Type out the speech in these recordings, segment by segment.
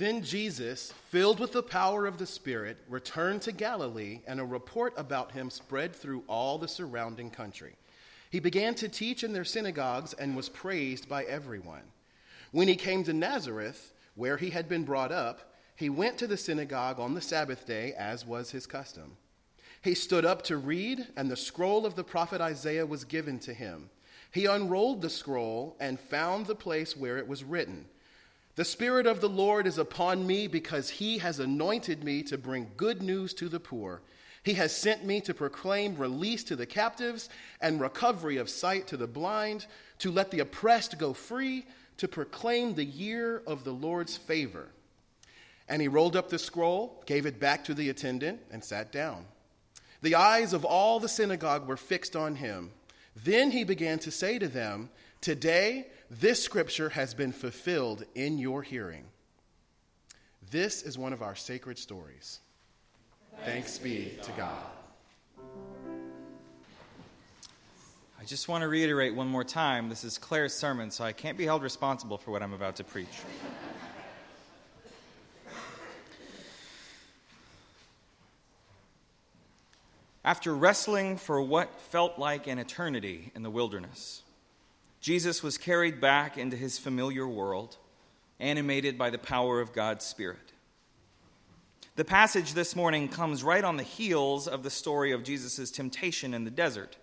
Then Jesus, filled with the power of the Spirit, returned to Galilee, and a report about him spread through all the surrounding country. He began to teach in their synagogues and was praised by everyone. When he came to Nazareth, where he had been brought up, he went to the synagogue on the Sabbath day, as was his custom. He stood up to read, and the scroll of the prophet Isaiah was given to him. He unrolled the scroll and found the place where it was written. The Spirit of the Lord is upon me because he has anointed me to bring good news to the poor. He has sent me to proclaim release to the captives and recovery of sight to the blind, to let the oppressed go free, to proclaim the year of the Lord's favor. And he rolled up the scroll, gave it back to the attendant, and sat down. The eyes of all the synagogue were fixed on him. Then he began to say to them, Today, this scripture has been fulfilled in your hearing. This is one of our sacred stories. Thanks be to God. I just want to reiterate one more time this is Claire's sermon, so I can't be held responsible for what I'm about to preach. After wrestling for what felt like an eternity in the wilderness, Jesus was carried back into his familiar world, animated by the power of God's Spirit. The passage this morning comes right on the heels of the story of Jesus' temptation in the desert,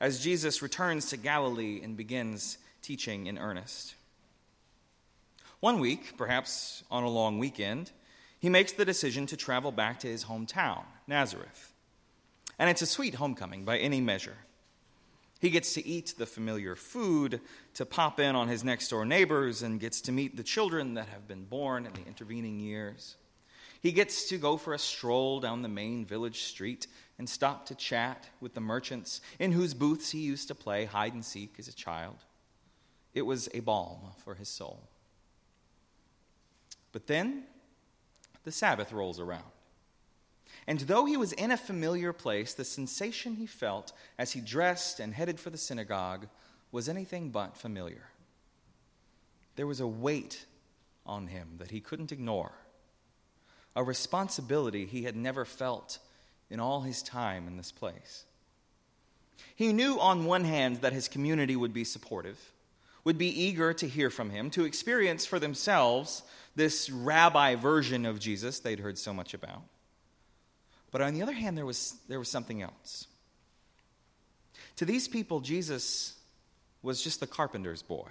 as Jesus returns to Galilee and begins teaching in earnest. One week, perhaps on a long weekend, he makes the decision to travel back to his hometown, Nazareth. And it's a sweet homecoming by any measure. He gets to eat the familiar food, to pop in on his next door neighbors, and gets to meet the children that have been born in the intervening years. He gets to go for a stroll down the main village street and stop to chat with the merchants in whose booths he used to play hide and seek as a child. It was a balm for his soul. But then the Sabbath rolls around. And though he was in a familiar place, the sensation he felt as he dressed and headed for the synagogue was anything but familiar. There was a weight on him that he couldn't ignore, a responsibility he had never felt in all his time in this place. He knew, on one hand, that his community would be supportive, would be eager to hear from him, to experience for themselves this rabbi version of Jesus they'd heard so much about. But on the other hand, there was, there was something else. To these people, Jesus was just the carpenter's boy.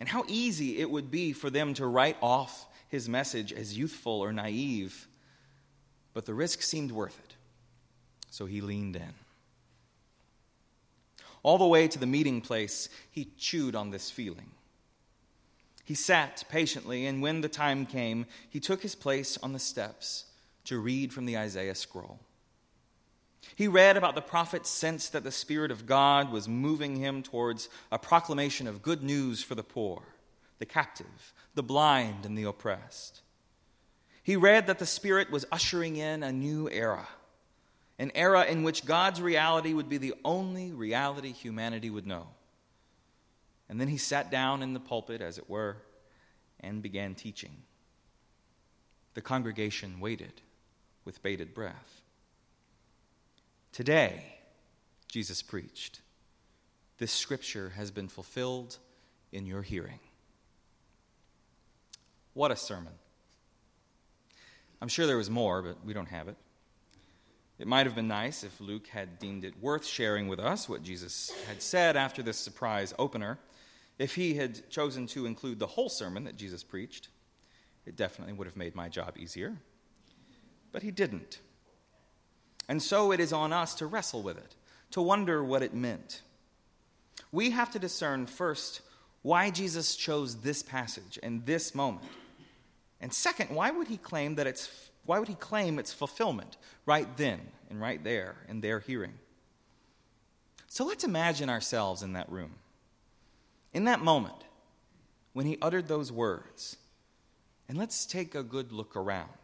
And how easy it would be for them to write off his message as youthful or naive. But the risk seemed worth it. So he leaned in. All the way to the meeting place, he chewed on this feeling. He sat patiently, and when the time came, he took his place on the steps to read from the Isaiah scroll. He read about the prophet's sense that the Spirit of God was moving him towards a proclamation of good news for the poor, the captive, the blind, and the oppressed. He read that the Spirit was ushering in a new era, an era in which God's reality would be the only reality humanity would know. And then he sat down in the pulpit, as it were, and began teaching. The congregation waited with bated breath. Today, Jesus preached, this scripture has been fulfilled in your hearing. What a sermon. I'm sure there was more, but we don't have it. It might have been nice if Luke had deemed it worth sharing with us what Jesus had said after this surprise opener. If he had chosen to include the whole sermon that Jesus preached, it definitely would have made my job easier but he didn't. And so it is on us to wrestle with it, to wonder what it meant. We have to discern first why Jesus chose this passage and this moment. And second, why would he claim that it's why would he claim its fulfillment right then and right there in their hearing? So let's imagine ourselves in that room. In that moment when he uttered those words. And let's take a good look around.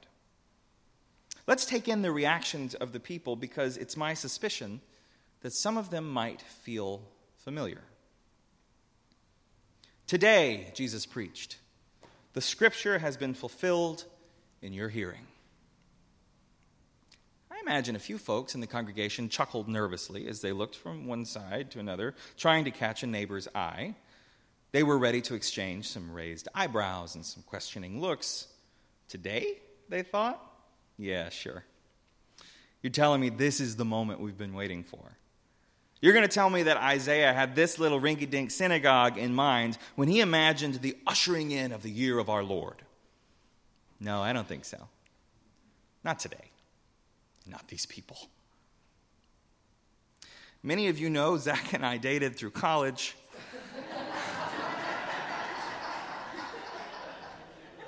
Let's take in the reactions of the people because it's my suspicion that some of them might feel familiar. Today, Jesus preached, The scripture has been fulfilled in your hearing. I imagine a few folks in the congregation chuckled nervously as they looked from one side to another, trying to catch a neighbor's eye. They were ready to exchange some raised eyebrows and some questioning looks. Today, they thought? Yeah, sure. You're telling me this is the moment we've been waiting for. You're going to tell me that Isaiah had this little rinky dink synagogue in mind when he imagined the ushering in of the year of our Lord. No, I don't think so. Not today. Not these people. Many of you know Zach and I dated through college.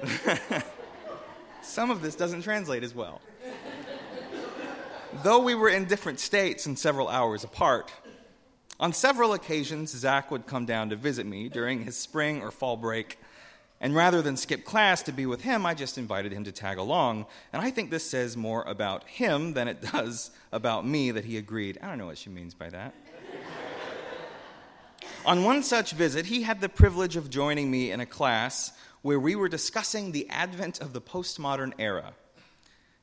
Some of this doesn't translate as well. Though we were in different states and several hours apart, on several occasions, Zach would come down to visit me during his spring or fall break. And rather than skip class to be with him, I just invited him to tag along. And I think this says more about him than it does about me that he agreed. I don't know what she means by that. On one such visit, he had the privilege of joining me in a class where we were discussing the advent of the postmodern era.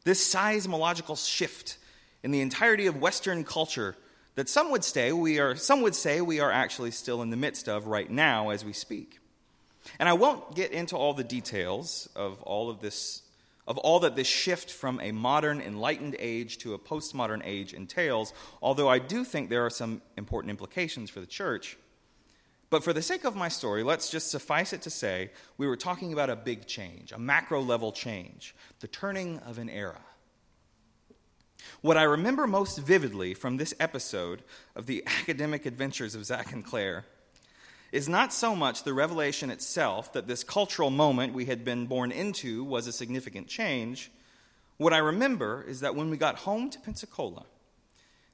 This seismological shift in the entirety of Western culture that some would say we are, some would say we are actually still in the midst of right now as we speak. And I won't get into all the details of all of this, of all that this shift from a modern enlightened age to a postmodern age entails, although I do think there are some important implications for the church. But for the sake of my story, let's just suffice it to say we were talking about a big change, a macro level change, the turning of an era. What I remember most vividly from this episode of the academic adventures of Zach and Claire is not so much the revelation itself that this cultural moment we had been born into was a significant change. What I remember is that when we got home to Pensacola,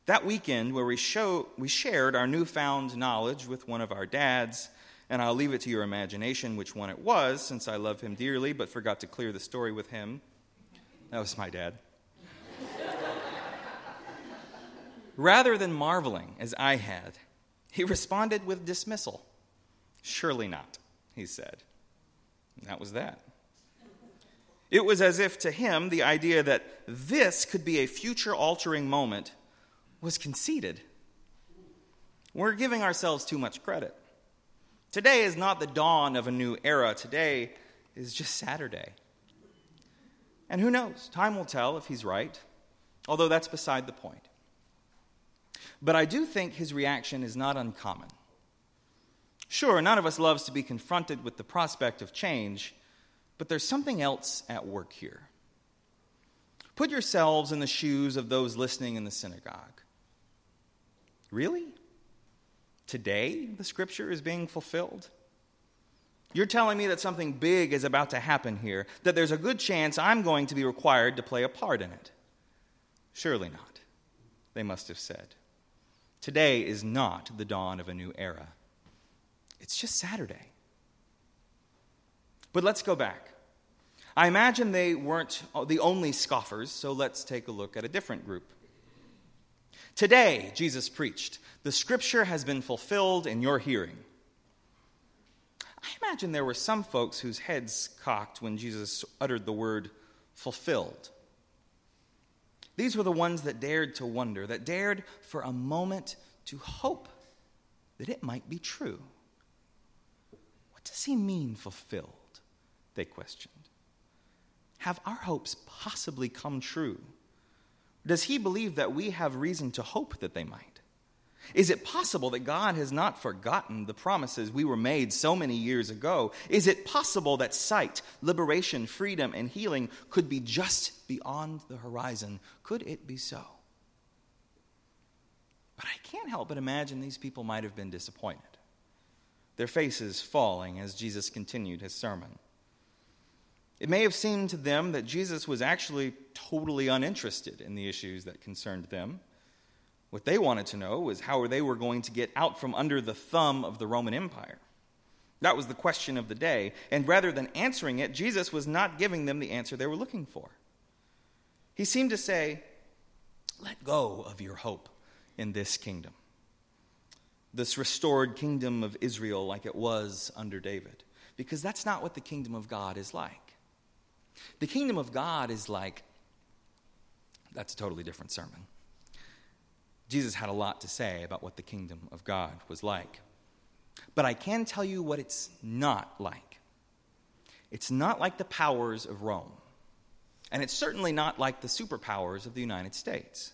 that weekend where we, show, we shared our newfound knowledge with one of our dads, and I'll leave it to your imagination which one it was, since I love him dearly but forgot to clear the story with him. That was my dad. Rather than marveling, as I had, he responded with dismissal. Surely not, he said. And that was that. It was as if to him the idea that this could be a future altering moment was conceded. We're giving ourselves too much credit. Today is not the dawn of a new era, today is just Saturday. And who knows? Time will tell if he's right, although that's beside the point. But I do think his reaction is not uncommon. Sure, none of us loves to be confronted with the prospect of change, but there's something else at work here. Put yourselves in the shoes of those listening in the synagogue. Really? Today, the scripture is being fulfilled? You're telling me that something big is about to happen here, that there's a good chance I'm going to be required to play a part in it. Surely not, they must have said. Today is not the dawn of a new era. It's just Saturday. But let's go back. I imagine they weren't the only scoffers, so let's take a look at a different group. Today, Jesus preached, the scripture has been fulfilled in your hearing. I imagine there were some folks whose heads cocked when Jesus uttered the word fulfilled. These were the ones that dared to wonder, that dared for a moment to hope that it might be true. What does he mean, fulfilled? They questioned. Have our hopes possibly come true? Does he believe that we have reason to hope that they might? Is it possible that God has not forgotten the promises we were made so many years ago? Is it possible that sight, liberation, freedom, and healing could be just beyond the horizon? Could it be so? But I can't help but imagine these people might have been disappointed, their faces falling as Jesus continued his sermon. It may have seemed to them that Jesus was actually totally uninterested in the issues that concerned them. What they wanted to know was how they were going to get out from under the thumb of the Roman Empire. That was the question of the day. And rather than answering it, Jesus was not giving them the answer they were looking for. He seemed to say, Let go of your hope in this kingdom, this restored kingdom of Israel like it was under David. because that's not what the kingdom of God is like. The kingdom of God is like, that's a totally different sermon. Jesus had a lot to say about what the kingdom of God was like. But I can tell you what it's not like. It's not like the powers of Rome. And it's certainly not like the superpowers of the United States.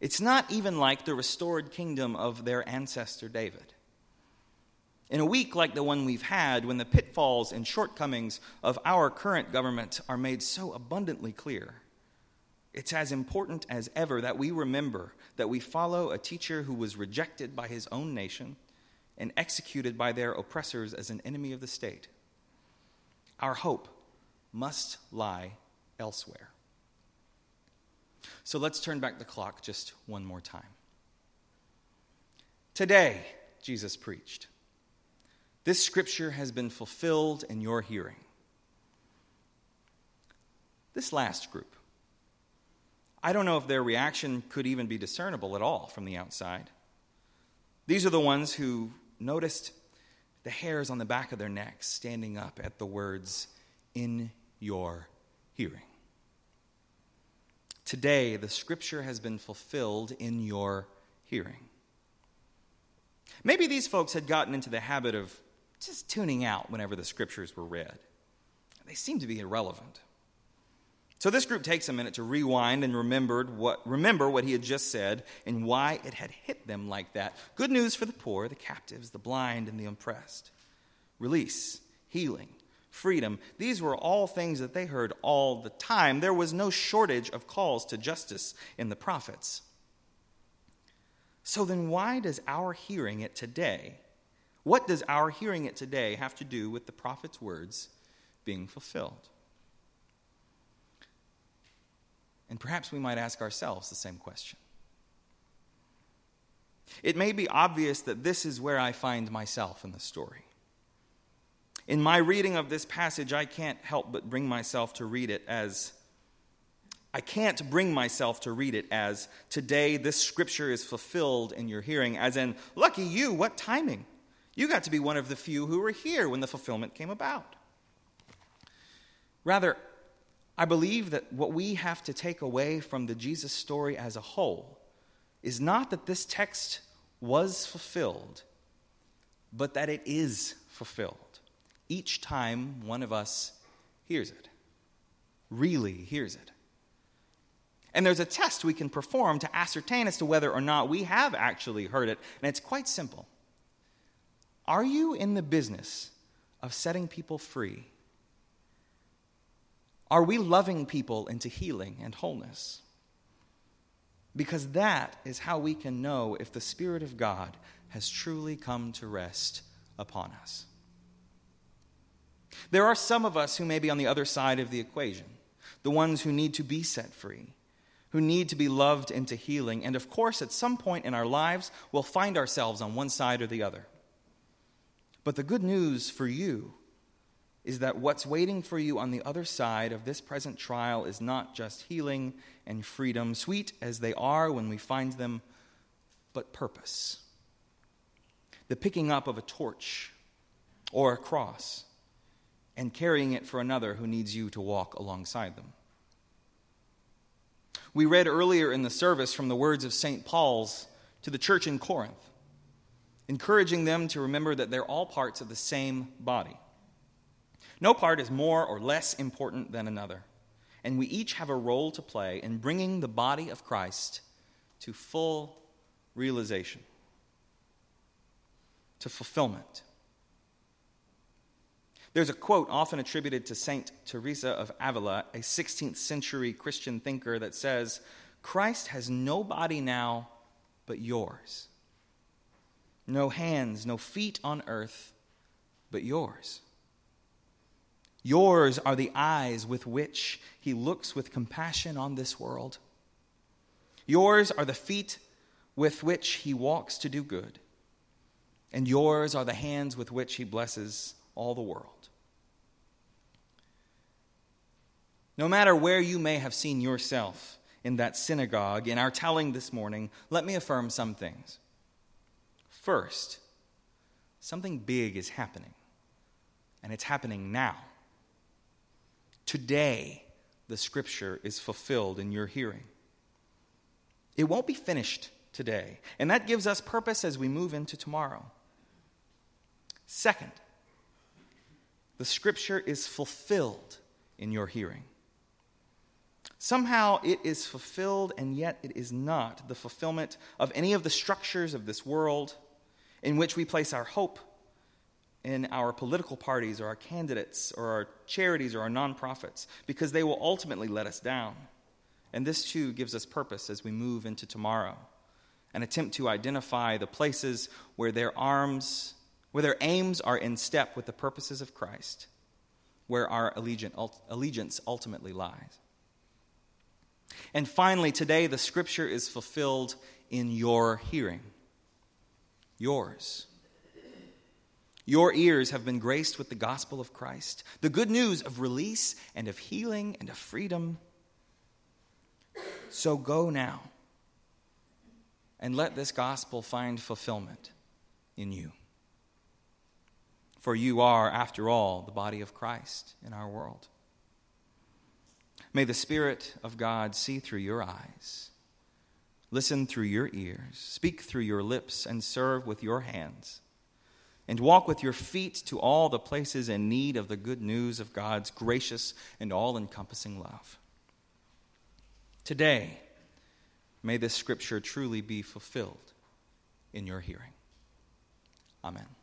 It's not even like the restored kingdom of their ancestor David. In a week like the one we've had, when the pitfalls and shortcomings of our current government are made so abundantly clear, it's as important as ever that we remember that we follow a teacher who was rejected by his own nation and executed by their oppressors as an enemy of the state. Our hope must lie elsewhere. So let's turn back the clock just one more time. Today, Jesus preached. This scripture has been fulfilled in your hearing. This last group, I don't know if their reaction could even be discernible at all from the outside. These are the ones who noticed the hairs on the back of their necks standing up at the words, in your hearing. Today, the scripture has been fulfilled in your hearing. Maybe these folks had gotten into the habit of just tuning out whenever the scriptures were read. They seem to be irrelevant. So this group takes a minute to rewind and remembered what, remember what he had just said and why it had hit them like that. Good news for the poor, the captives, the blind, and the oppressed. Release, healing, freedom. These were all things that they heard all the time. There was no shortage of calls to justice in the prophets. So then, why does our hearing it today, what does our hearing it today have to do with the prophet's words being fulfilled? And perhaps we might ask ourselves the same question. It may be obvious that this is where I find myself in the story. In my reading of this passage, I can't help but bring myself to read it as I can't bring myself to read it as today this scripture is fulfilled in your hearing, as in, lucky you, what timing? You got to be one of the few who were here when the fulfillment came about. Rather, I believe that what we have to take away from the Jesus story as a whole is not that this text was fulfilled, but that it is fulfilled each time one of us hears it, really hears it. And there's a test we can perform to ascertain as to whether or not we have actually heard it, and it's quite simple. Are you in the business of setting people free are we loving people into healing and wholeness? Because that is how we can know if the Spirit of God has truly come to rest upon us. There are some of us who may be on the other side of the equation, the ones who need to be set free, who need to be loved into healing, and of course, at some point in our lives, we'll find ourselves on one side or the other. But the good news for you is that what's waiting for you on the other side of this present trial is not just healing and freedom, sweet as they are when we find them, but purpose. The picking up of a torch or a cross and carrying it for another who needs you to walk alongside them. We read earlier in the service from the words of St. Paul's to the church in Corinth, encouraging them to remember that they're all parts of the same body. No part is more or less important than another, and we each have a role to play in bringing the body of Christ to full realization, to fulfillment. There's a quote often attributed to Saint Teresa of Avila, a 16th century Christian thinker, that says, Christ has no body now but yours. No hands, no feet on earth but yours. Yours are the eyes with which he looks with compassion on this world. Yours are the feet with which he walks to do good. And yours are the hands with which he blesses all the world. No matter where you may have seen yourself in that synagogue, in our telling this morning, let me affirm some things. First, something big is happening and it's happening now. Today, the scripture is fulfilled in your hearing. It won't be finished today, and that gives us purpose as we move into tomorrow. Second, the scripture is fulfilled in your hearing. Somehow it is fulfilled, and yet it is not the fulfillment of any of the structures of this world in which we place our hope in our political parties or our candidates or our charities or our nonprofits because they will ultimately let us down. And this too gives us purpose as we move into tomorrow and attempt to identify the places where their arms, where their aims are in step with the purposes of Christ, where our allegiance ultimately lies. And finally, today the scripture is fulfilled in your hearing. Yours. Your ears have been graced with the gospel of Christ, the good news of release and of healing and of freedom. So go now and let this gospel find fulfillment in you. For you are, after all, the body of Christ in our world. May the Spirit of God see through your eyes, listen through your ears, speak through your lips, and serve with your hands and walk with your feet to all the places in need of the good news of God's gracious and all encompassing love. Today, may this scripture truly be fulfilled in your hearing. Amen.